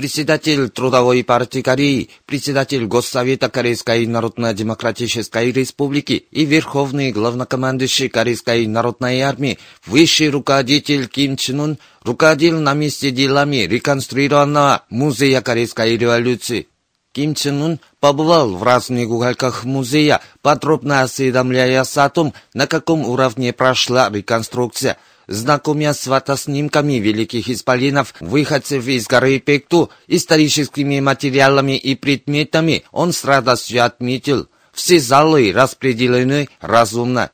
Председатель Трудовой партии Кореи, председатель Госсовета Корейской Народно-Демократической Республики и верховный главнокомандующий Корейской Народной Армии, высший руководитель Ким Чен Ун руководил на месте делами реконструированного музея Корейской революции. Ким Чен Ун побывал в разных уголках музея, подробно осведомляясь о том, на каком уровне прошла реконструкция – знакомя с фотоснимками великих исполинов, выходцев из горы Пекту, историческими материалами и предметами, он с радостью отметил, все залы распределены разумно.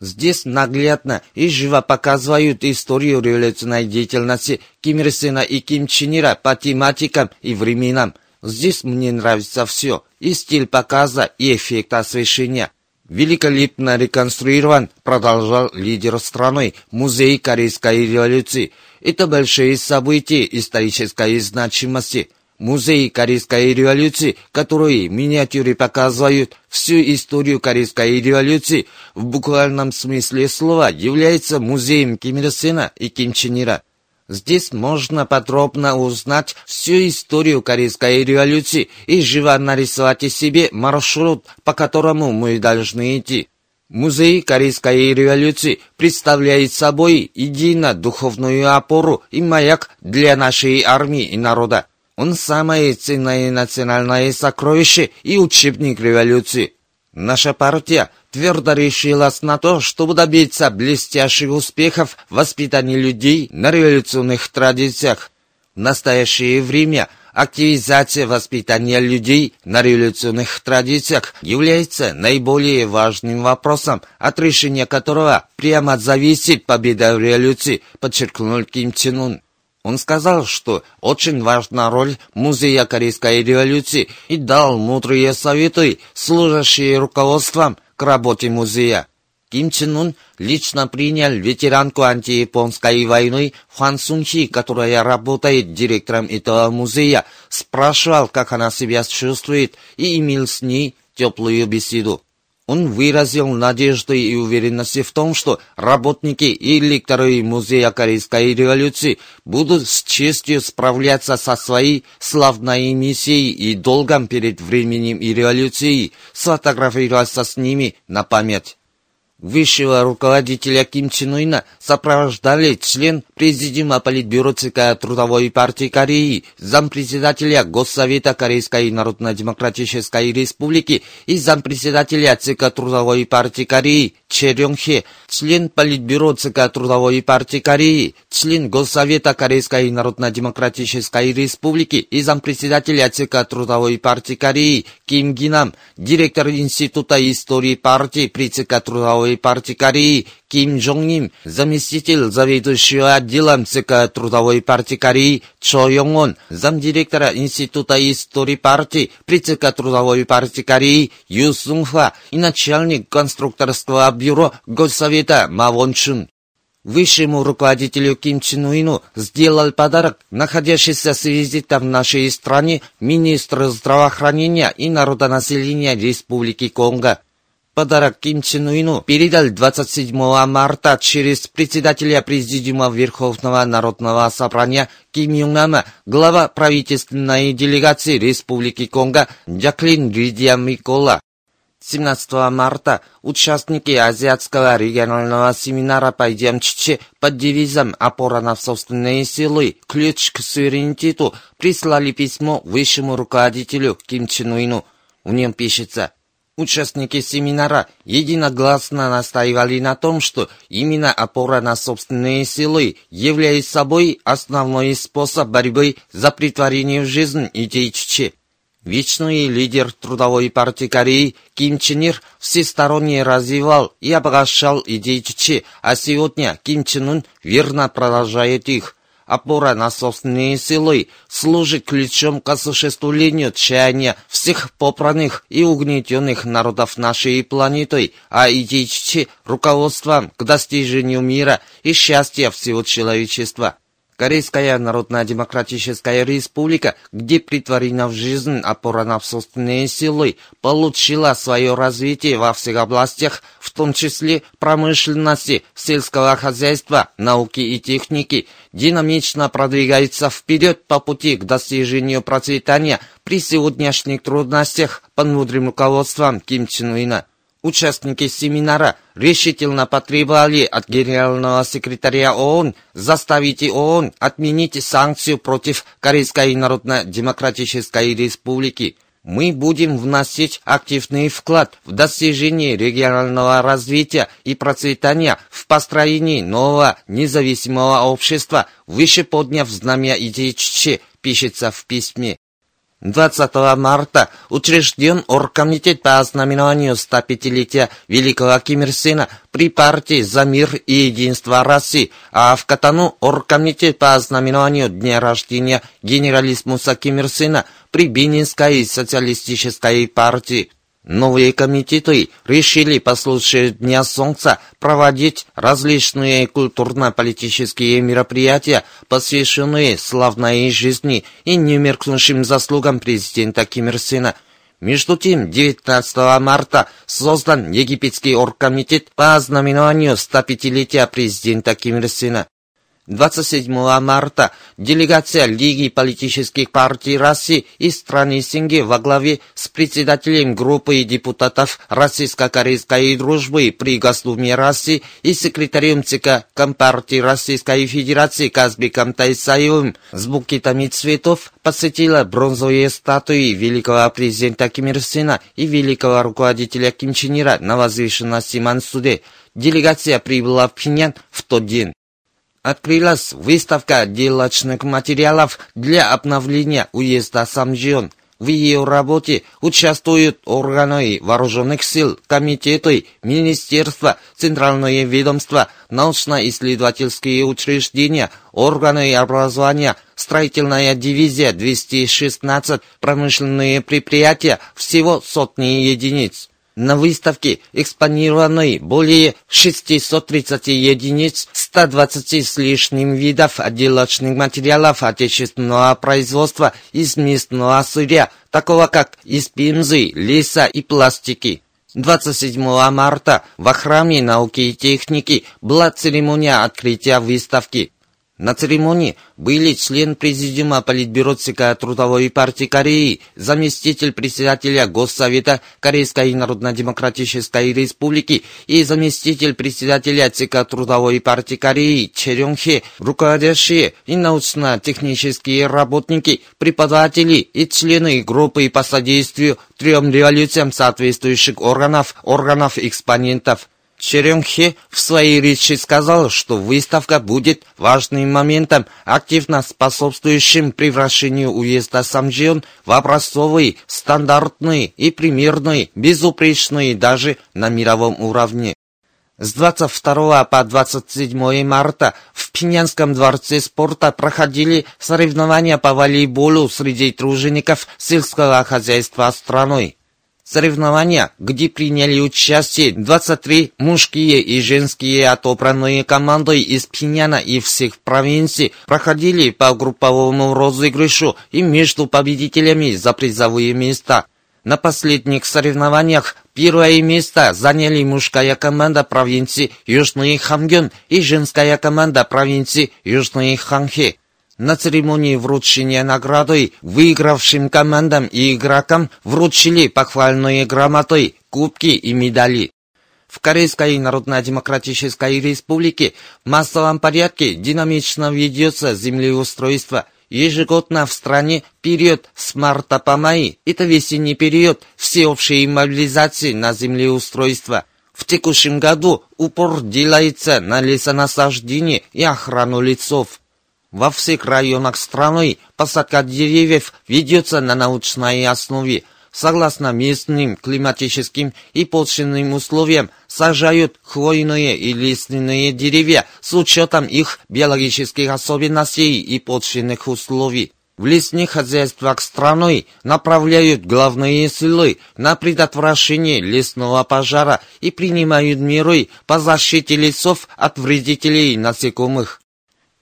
Здесь наглядно и живо показывают историю революционной деятельности Ким Ир Сена и Ким Чен Ира по тематикам и временам. Здесь мне нравится все, и стиль показа, и эффект освещения великолепно реконструирован, продолжал лидер страны, музей Корейской революции. Это большие события исторической значимости. Музей Корейской революции, который в миниатюре показывают всю историю Корейской революции, в буквальном смысле слова является музеем Ким Ир Сена и Ким Чен Ира. Здесь можно подробно узнать всю историю Корейской революции и живо нарисовать себе маршрут, по которому мы должны идти. Музей Корейской революции представляет собой едино-духовную опору и маяк для нашей армии и народа. Он самое ценное национальное сокровище и учебник революции. Наша партия твердо решилась на то, чтобы добиться блестящих успехов в воспитании людей на революционных традициях. В настоящее время активизация воспитания людей на революционных традициях является наиболее важным вопросом, от решения которого прямо зависит победа в революции, подчеркнул Ким Чен Ун. Он сказал, что очень важна роль Музея Корейской революции и дал мудрые советы, служащие руководством к работе музея. Ким Чен Ун лично принял ветеранку антияпонской войны Хуан Сун Хи, которая работает директором этого музея, спрашивал, как она себя чувствует, и имел с ней теплую беседу. Он выразил надежды и уверенность в том, что работники и лекторы Музея Корейской революции будут с честью справляться со своей славной миссией и долгом перед временем и революцией, сфотографироваться с ними на память. Высшего руководителя Ким Чен Уина сопровождали член Президиума Политбюро ЦК Трудовой партии Кореи, зампредседателя Госсовета Корейской Народно-Демократической Республики и зампредседателя ЦК Трудовой партии Кореи Че Рёнхе, член Политбюро ЦК Трудовой партии Кореи, член Госсовета Корейской Народно-Демократической Республики и зампредседателя ЦК Трудовой партии Кореи Ким Гинам, директор Института истории партии при ЦК Трудовой партии Кореи Ким Джонним, заместитель заведующего отделом ЦК Трудовой партии Кореи Чо Йонгон, замдиректора Института истории партии при ЦК Трудовой партии Кореи Ю Сунхва и начальник конструкторского бюро Госсовета Ма Вон Чун. Высшему руководителю Ким Чен Уину сделал подарок находящийся с визитом в нашей стране министр здравоохранения и народонаселения Республики Конго подарок Ким Чен Уину передал 27 марта через председателя Президиума Верховного Народного Собрания Ким Юн Нама, глава правительственной делегации Республики Конго Джаклин Ридия Микола. 17 марта участники Азиатского регионального семинара «Пойдем Чичи» под девизом «Опора на собственные силы. Ключ к суверенитету» прислали письмо высшему руководителю Ким Чен Уину. В нем пишется Участники семинара единогласно настаивали на том, что именно опора на собственные силы является собой основной способ борьбы за притворение в жизнь идей Чичи. Вечный лидер Трудовой партии Кореи Ким Чен Ир всесторонне развивал и обогащал идеи Чичи, а сегодня Ким Чен Ун верно продолжает их. Опора на собственные силы, служит ключом к осуществлению чаяния всех попранных и угнетенных народов нашей планеты, а идти руководством к достижению мира и счастья всего человечества. Корейская Народно-Демократическая Республика, где притворена в жизнь опора на собственные силы, получила свое развитие во всех областях, в том числе промышленности, сельского хозяйства, науки и техники, динамично продвигается вперед по пути к достижению процветания при сегодняшних трудностях под мудрым руководством Ким Чен Уина. Участники семинара решительно потребовали от генерального секретаря ООН заставить ООН отменить санкцию против Корейской Народно-Демократической Республики. Мы будем вносить активный вклад в достижение регионального развития и процветания в построении нового независимого общества, выше подняв знамя идеи ЧЧ, пишется в письме. 20 марта учрежден Оргкомитет по ознаменованию 105-летия Великого Ким при партии «За мир и единство России», а в Катану Оргкомитет по ознаменованию дня рождения генералиссимуса Ким Ир при Бенинской социалистической партии. Новые комитеты решили по случаю Дня Солнца проводить различные культурно-политические мероприятия, посвященные славной жизни и немеркнущим заслугам президента Ким Ир Сена. Между тем, 19 марта создан Египетский оргкомитет по ознаменованию 105-летия президента Ким Ир Сена. 27 марта делегация Лиги политических партий России и страны Синги во главе с председателем группы депутатов Российско-Корейской дружбы при Госдуме России и секретарем ЦК Компартии Российской Федерации Казбеком Тайсаевым с букетами цветов посетила бронзовые статуи великого президента Ким Ир Сена и великого руководителя Ким Чен Ира на возвышенности Мансуде. Делегация прибыла в Пхеньян в тот день. Открылась выставка отделочных материалов для обновления уезда Самжион. В ее работе участвуют органы вооруженных сил, комитеты, министерства, центральные ведомства, научно-исследовательские учреждения, органы образования, строительная дивизия 216, промышленные предприятия, всего сотни единиц. На выставке экспонированы более 630 единиц 120 с лишним видов отделочных материалов отечественного производства из местного сырья, такого как из пимзы, леса и пластики. 27 марта в храме науки и техники была церемония открытия выставки. На церемонии были член Президиума Политбюро ЦК Трудовой партии Кореи, заместитель председателя Госсовета Корейской Народно-Демократической Республики и заместитель председателя ЦК Трудовой партии Кореи Черёнхе, руководящие и научно-технические работники, преподаватели и члены группы по содействию трем революциям соответствующих органов, органов экспонентов. Черемхе в своей речи сказал, что выставка будет важным моментом, активно способствующим превращению уезда Самжион в образцовый, стандартный и примерный, безупречный даже на мировом уровне. С 22 по 27 марта в Пинянском дворце спорта проходили соревнования по волейболу среди тружеников сельского хозяйства страной. Соревнования, где приняли участие 23 мужские и женские отобранные команды из Пиняна и всех провинций, проходили по групповому розыгрышу и между победителями за призовые места. На последних соревнованиях первое место заняли мужская команда провинции Южный Хамгён и женская команда провинции Южный Ханхе. На церемонии вручения награды выигравшим командам и игрокам вручили похвальные грамоты, кубки и медали. В Корейской Народно-Демократической Республике в массовом порядке динамично ведется землеустройство. Ежегодно в стране период с марта по май – это весенний период всеобщей мобилизации на землеустройство. В текущем году упор делается на лесонасаждение и охрану лесов. Во всех районах страны посадка деревьев ведется на научной основе. согласно местным климатическим и почвенным условиям, сажают хвойные и лиственные деревья с учетом их биологических особенностей и почвенных условий. В лесных хозяйствах страны направляют главные силы на предотвращение лесного пожара и принимают меры по защите лесов от вредителей насекомых.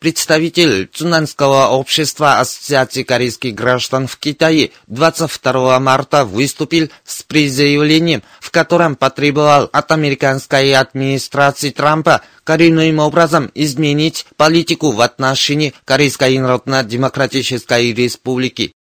Представитель Цунанского общества Ассоциации корейских граждан в Китае 22 марта выступил с призывлением, в котором потребовал от американской администрации Трампа коренным образом изменить политику в отношении Корейской Народно-Демократической Республики.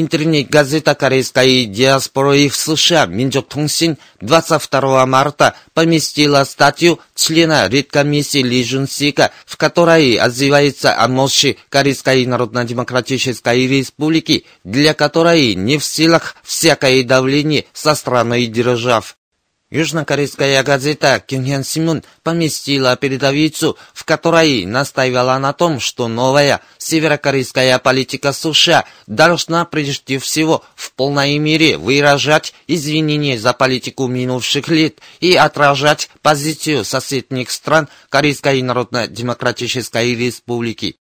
Интернет-газета корейской диаспоры в США «Минджок-Тонсин» 22 марта поместила статью члена редкомиссии Ли Жунсика, в которой отзывается о мощи Корейской Народно-Демократической Республики, для которой не в силах всякое давление со стороны держав. Южнокорейская газета «Кюнхен Симун» поместила передовицу, в которой настаивала на том, что новая северокорейская политика США должна прежде всего в полной мере выражать извинения за политику минувших лет и отражать позицию соседних стран Корейской Народно-Демократической Республики.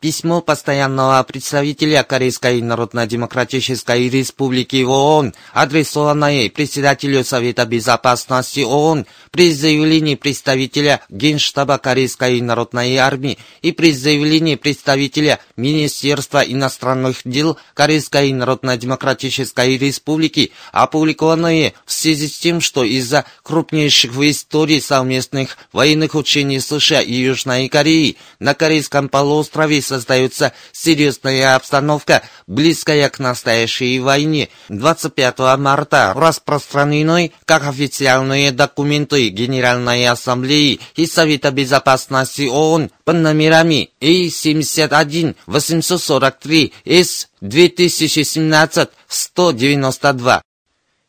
Письмо постоянного представителя Корейской Народно-Демократической Республики ООН, адресованное председателю Совета Безопасности ООН при заявлении представителя Генштаба Корейской Народной Армии и при заявлении представителя Министерства иностранных дел Корейской Народно-Демократической Республики, опубликованное в связи с тем, что из-за крупнейших в истории совместных военных учений США и Южной Кореи на Корейском полуострове создается серьезная обстановка, близкая к настоящей войне. 25 марта распространены как официальные документы Генеральной Ассамблеи и Совета Безопасности ООН под номерами И-71 843 С 2017-192.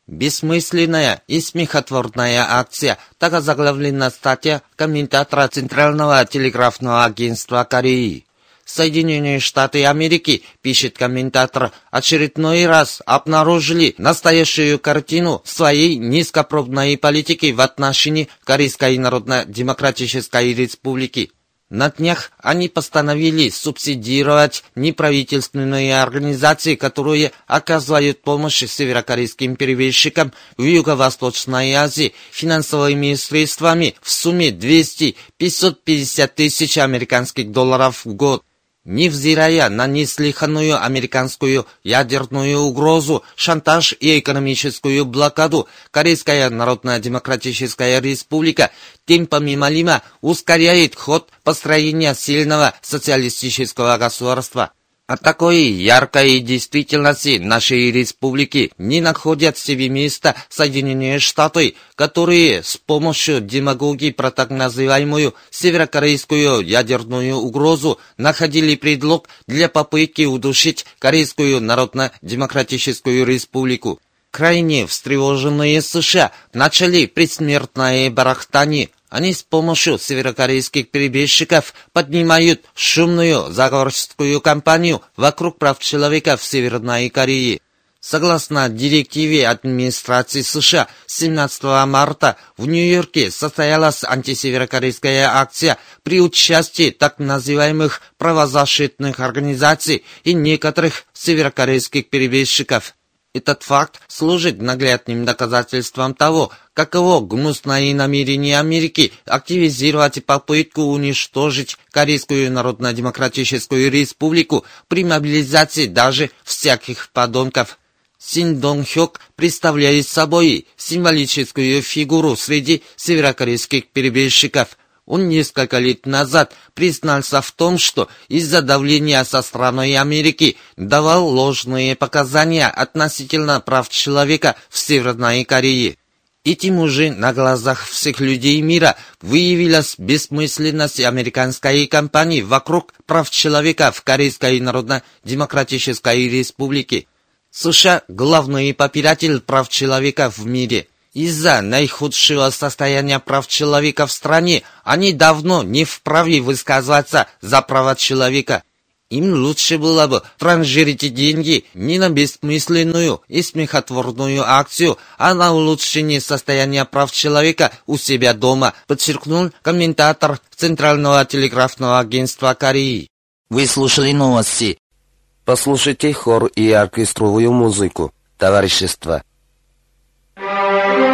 Бессмысленная и смехотворная акция, так озаглавлена статья комментатора Центрального телеграфного агентства Кореи. Соединенные Штаты Америки, пишет комментатор, очередной раз обнаружили настоящую картину своей низкопробной политики в отношении Корейской Народно-Демократической Республики. На днях они постановили субсидировать неправительственные организации, которые оказывают помощь северокорейским перевозчикам в Юго-Восточной Азии финансовыми средствами в сумме 200-550 тысяч американских долларов в год. Невзирая на неслыханную американскую ядерную угрозу, шантаж и экономическую блокаду, Корейская Народно-Демократическая Республика тем помимо ускоряет ход построения сильного социалистического государства. О такой яркой действительности нашей республики не находят себе места Соединенные Штаты, которые с помощью демагогии про так называемую северокорейскую ядерную угрозу находили предлог для попытки удушить Корейскую Народно-Демократическую Республику. Крайне встревоженные США начали предсмертное барахтание они с помощью северокорейских перебежчиков поднимают шумную заговорческую кампанию вокруг прав человека в Северной Корее. Согласно директиве администрации США, 17 марта в Нью-Йорке состоялась антисеверокорейская акция при участии так называемых правозащитных организаций и некоторых северокорейских перебежчиков. Этот факт служит наглядным доказательством того, каково гнусное намерение Америки активизировать попытку уничтожить Корейскую Народно-Демократическую Республику при мобилизации даже всяких подонков. Син Дон Хёк представляет собой символическую фигуру среди северокорейских перебежчиков, он несколько лет назад признался в том, что из-за давления со стороны Америки давал ложные показания относительно прав человека в Северной Корее. Этим уже на глазах всех людей мира выявилась бессмысленность американской кампании вокруг прав человека в Корейской Народно-Демократической Республике. США – главный попиратель прав человека в мире. Из-за наихудшего состояния прав человека в стране они давно не вправе высказываться за права человека. Им лучше было бы транжирить деньги не на бессмысленную и смехотворную акцию, а на улучшение состояния прав человека у себя дома, подчеркнул комментатор Центрального телеграфного агентства Кореи. Вы слушали новости. Послушайте хор и оркестровую музыку. Товарищество. Música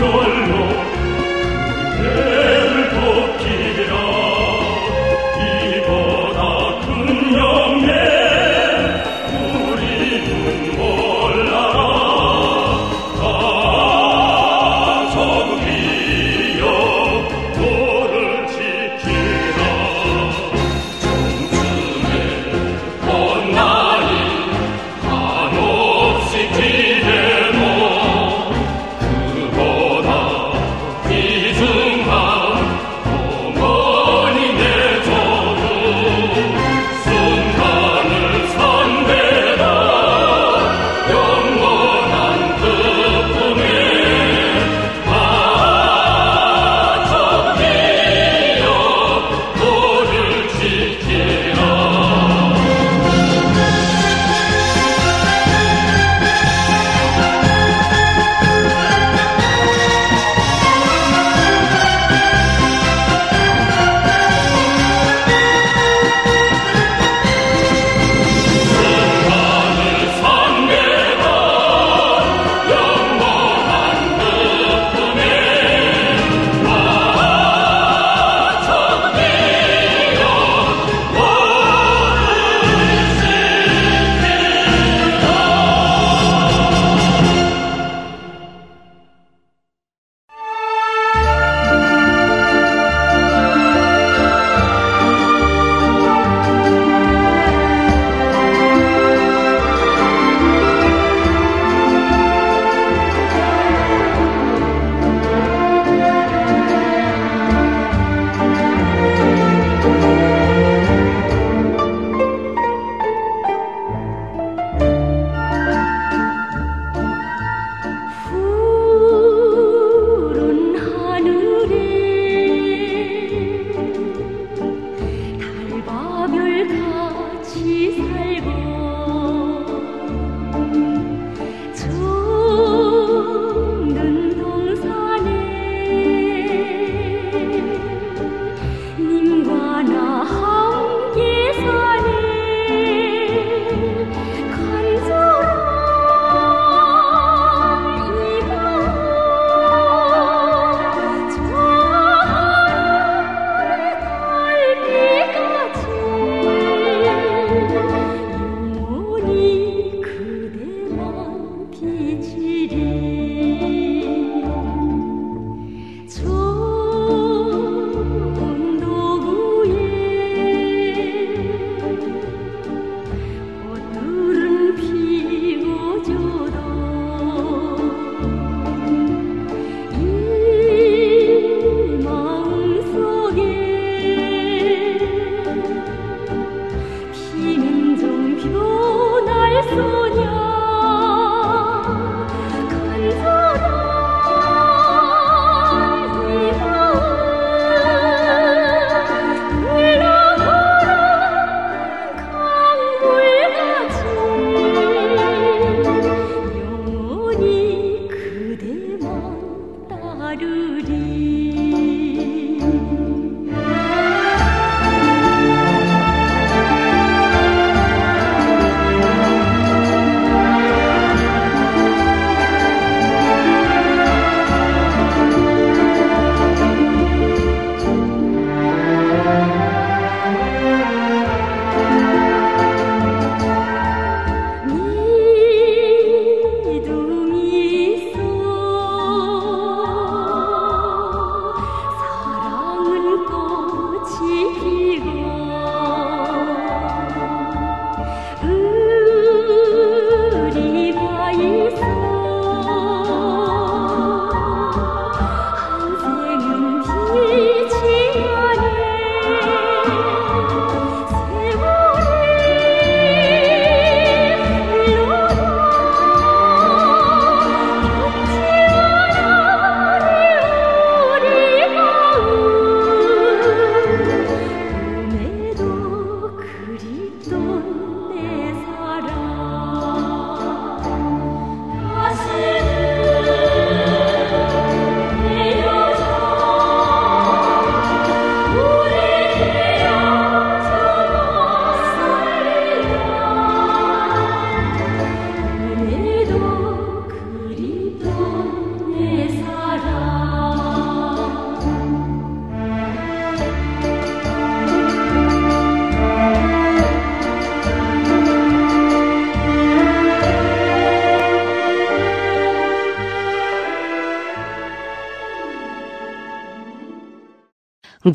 돌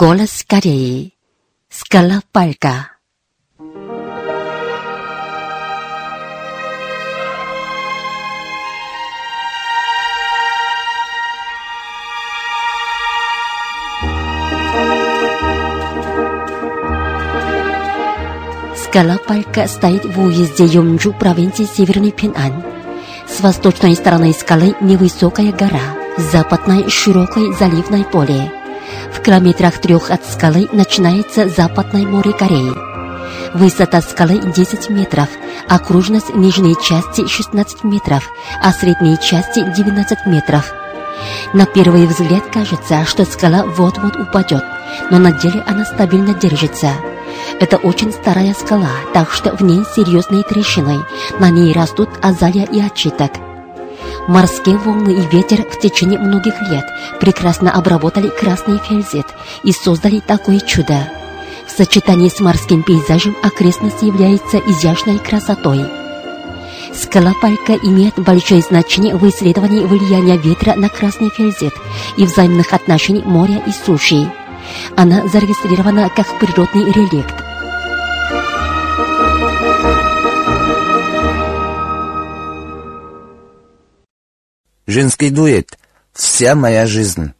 Голос Кореи. Скала Палька. Скала Палька стоит в уезде Юмджу провинции Северный Пенан. С восточной стороны скалы невысокая гора, с западной широкое заливное поле. В километрах трех от скалы начинается западное море Кореи. Высота скалы 10 метров, окружность нижней части 16 метров, а средней части 19 метров. На первый взгляд кажется, что скала вот-вот упадет, но на деле она стабильно держится. Это очень старая скала, так что в ней серьезные трещины. На ней растут азалия и очиток. Морские волны и ветер в течение многих лет прекрасно обработали красный фельзит и создали такое чудо. В сочетании с морским пейзажем окрестность является изящной красотой. Скала Палька имеет большое значение в исследовании влияния ветра на красный фельзит и взаимных отношений моря и суши. Она зарегистрирована как природный реликт. Женский дуэт. Вся моя жизнь.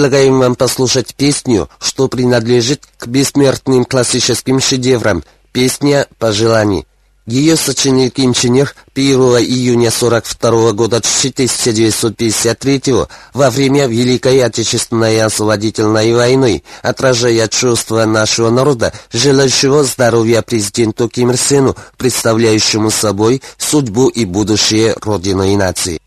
предлагаем вам послушать песню, что принадлежит к бессмертным классическим шедеврам «Песня пожеланий». Ее сочинил Кинчинер 1 июня 1942 года 1953 во время Великой Отечественной освободительной войны, отражая чувства нашего народа, желающего здоровья президенту Ким Ир Сену, представляющему собой судьбу и будущее Родины и нации.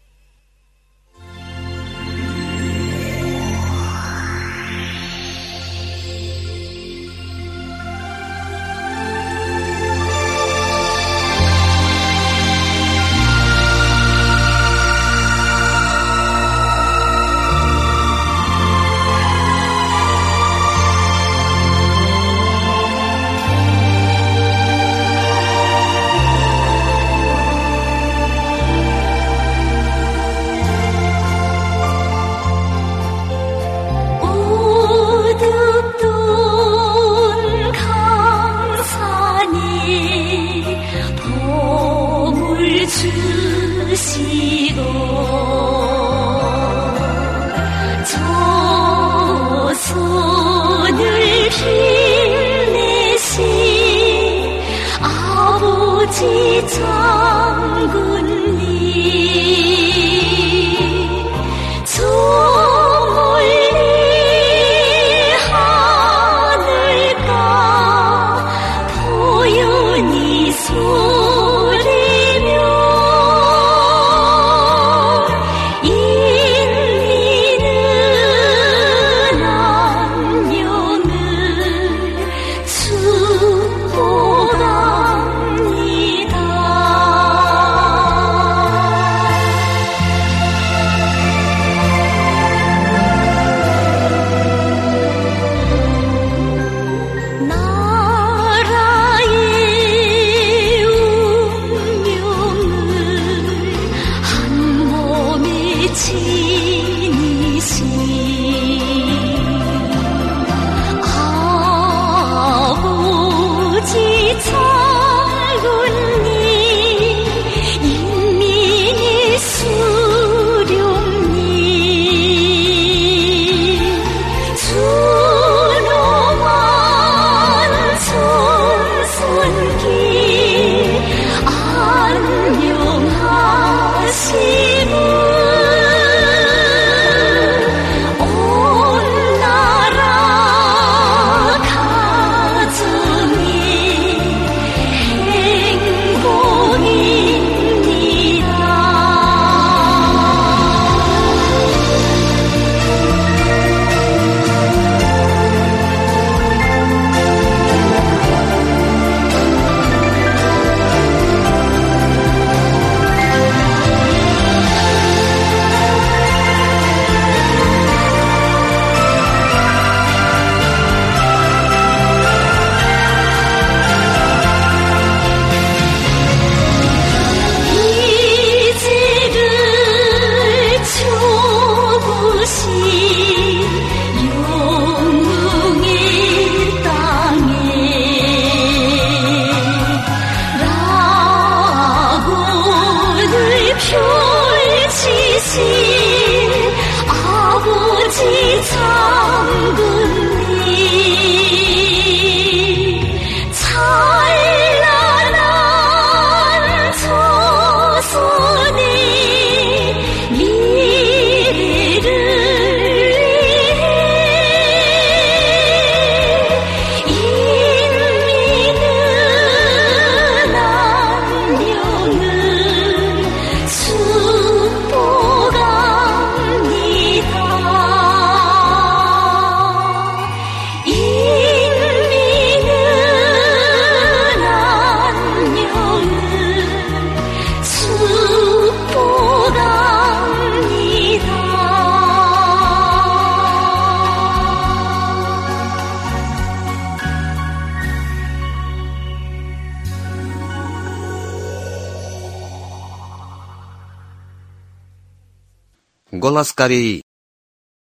Ого, ласкарей!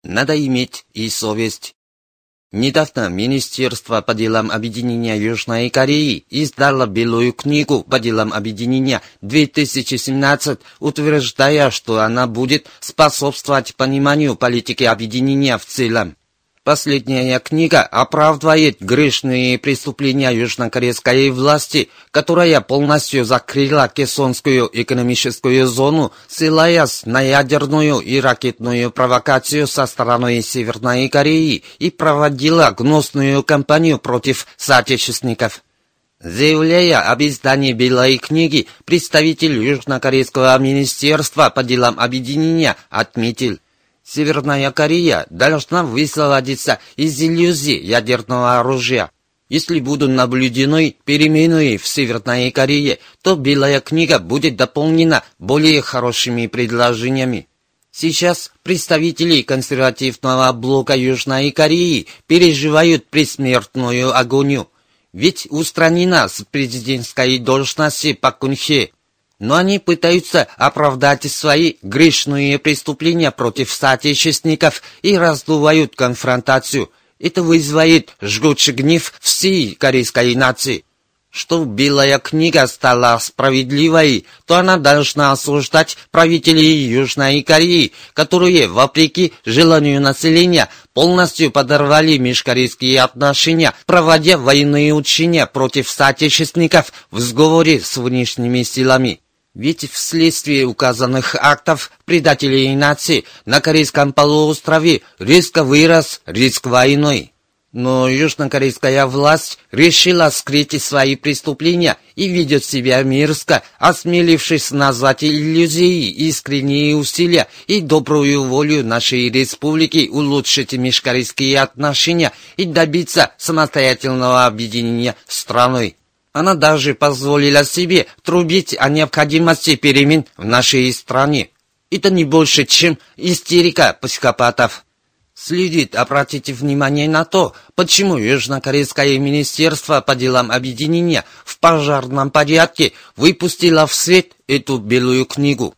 Надо иметь и совесть. Недавно Министерство по делам объединения Южной Кореи издало Белую книгу по делам объединения 2017, утверждая, что она будет способствовать пониманию политики объединения в целом. Последняя книга оправдывает грешные преступления южнокорейской власти, которая полностью закрыла Кесонскую экономическую зону, ссылаясь на ядерную и ракетную провокацию со стороны Северной Кореи и проводила гнусную кампанию против соотечественников. Заявляя об издании Белой книги, представитель Южнокорейского министерства по делам объединения отметил, Северная Корея должна высвободиться из иллюзии ядерного оружия. Если будут наблюдены перемены в Северной Корее, то Белая книга будет дополнена более хорошими предложениями. Сейчас представители консервативного блока Южной Кореи переживают предсмертную агонию. Ведь устранена с президентской должности Пак Кун Хе, но они пытаются оправдать свои грешные преступления против соотечественников и раздувают конфронтацию. Это вызывает жгучий гнев всей корейской нации. Чтобы Белая книга стала справедливой, то она должна осуждать правителей Южной Кореи, которые, вопреки желанию населения, полностью подорвали межкорейские отношения, проводя военные учения против соотечественников в сговоре с внешними силами. Ведь вследствие указанных актов предателей нации на Корейском полуострове резко вырос риск войны. Но южнокорейская власть решила скрыть свои преступления и ведет себя мерзко, осмелившись назвать иллюзией искренние усилия и добрую волю нашей республики улучшить межкорейские отношения и добиться самостоятельного объединения страной. Она даже позволила себе трубить о необходимости перемен в нашей стране. Это не больше, чем истерика психопатов. Следует обратить внимание на то, почему Южнокорейское министерство по делам объединения в пожарном порядке выпустило в свет эту белую книгу.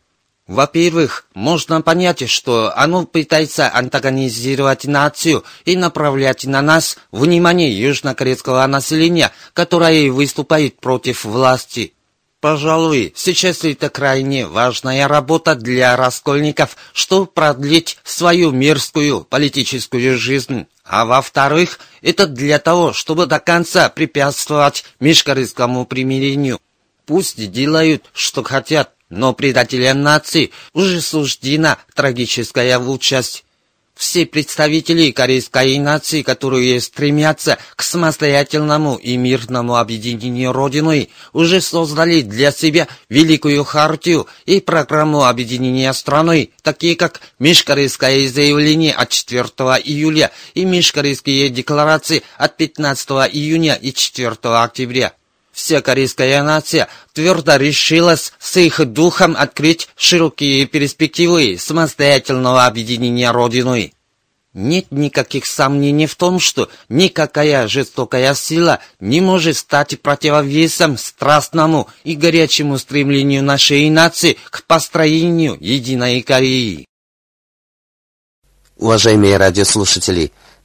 Во-первых, можно понять, что оно пытается антагонизировать нацию и направлять на нас внимание южнокорейского населения, которое выступает против власти. Пожалуй, сейчас это крайне важная работа для раскольников, чтобы продлить свою мирскую политическую жизнь. А во-вторых, это для того, чтобы до конца препятствовать межкорейскому примирению. Пусть делают, что хотят, но предателям нации уже суждена трагическая участь. Все представители корейской нации, которые стремятся к самостоятельному и мирному объединению Родиной, уже создали для себя великую хартию и программу объединения страной, такие как Межкорейское заявление от 4 июля и Межкорейские декларации от 15 июня и 4 октября. Вся корейская нация твердо решилась с их духом открыть широкие перспективы самостоятельного объединения Родиной. Нет никаких сомнений в том, что никакая жестокая сила не может стать противовесом страстному и горячему стремлению нашей нации к построению единой Кореи. Уважаемые радиослушатели,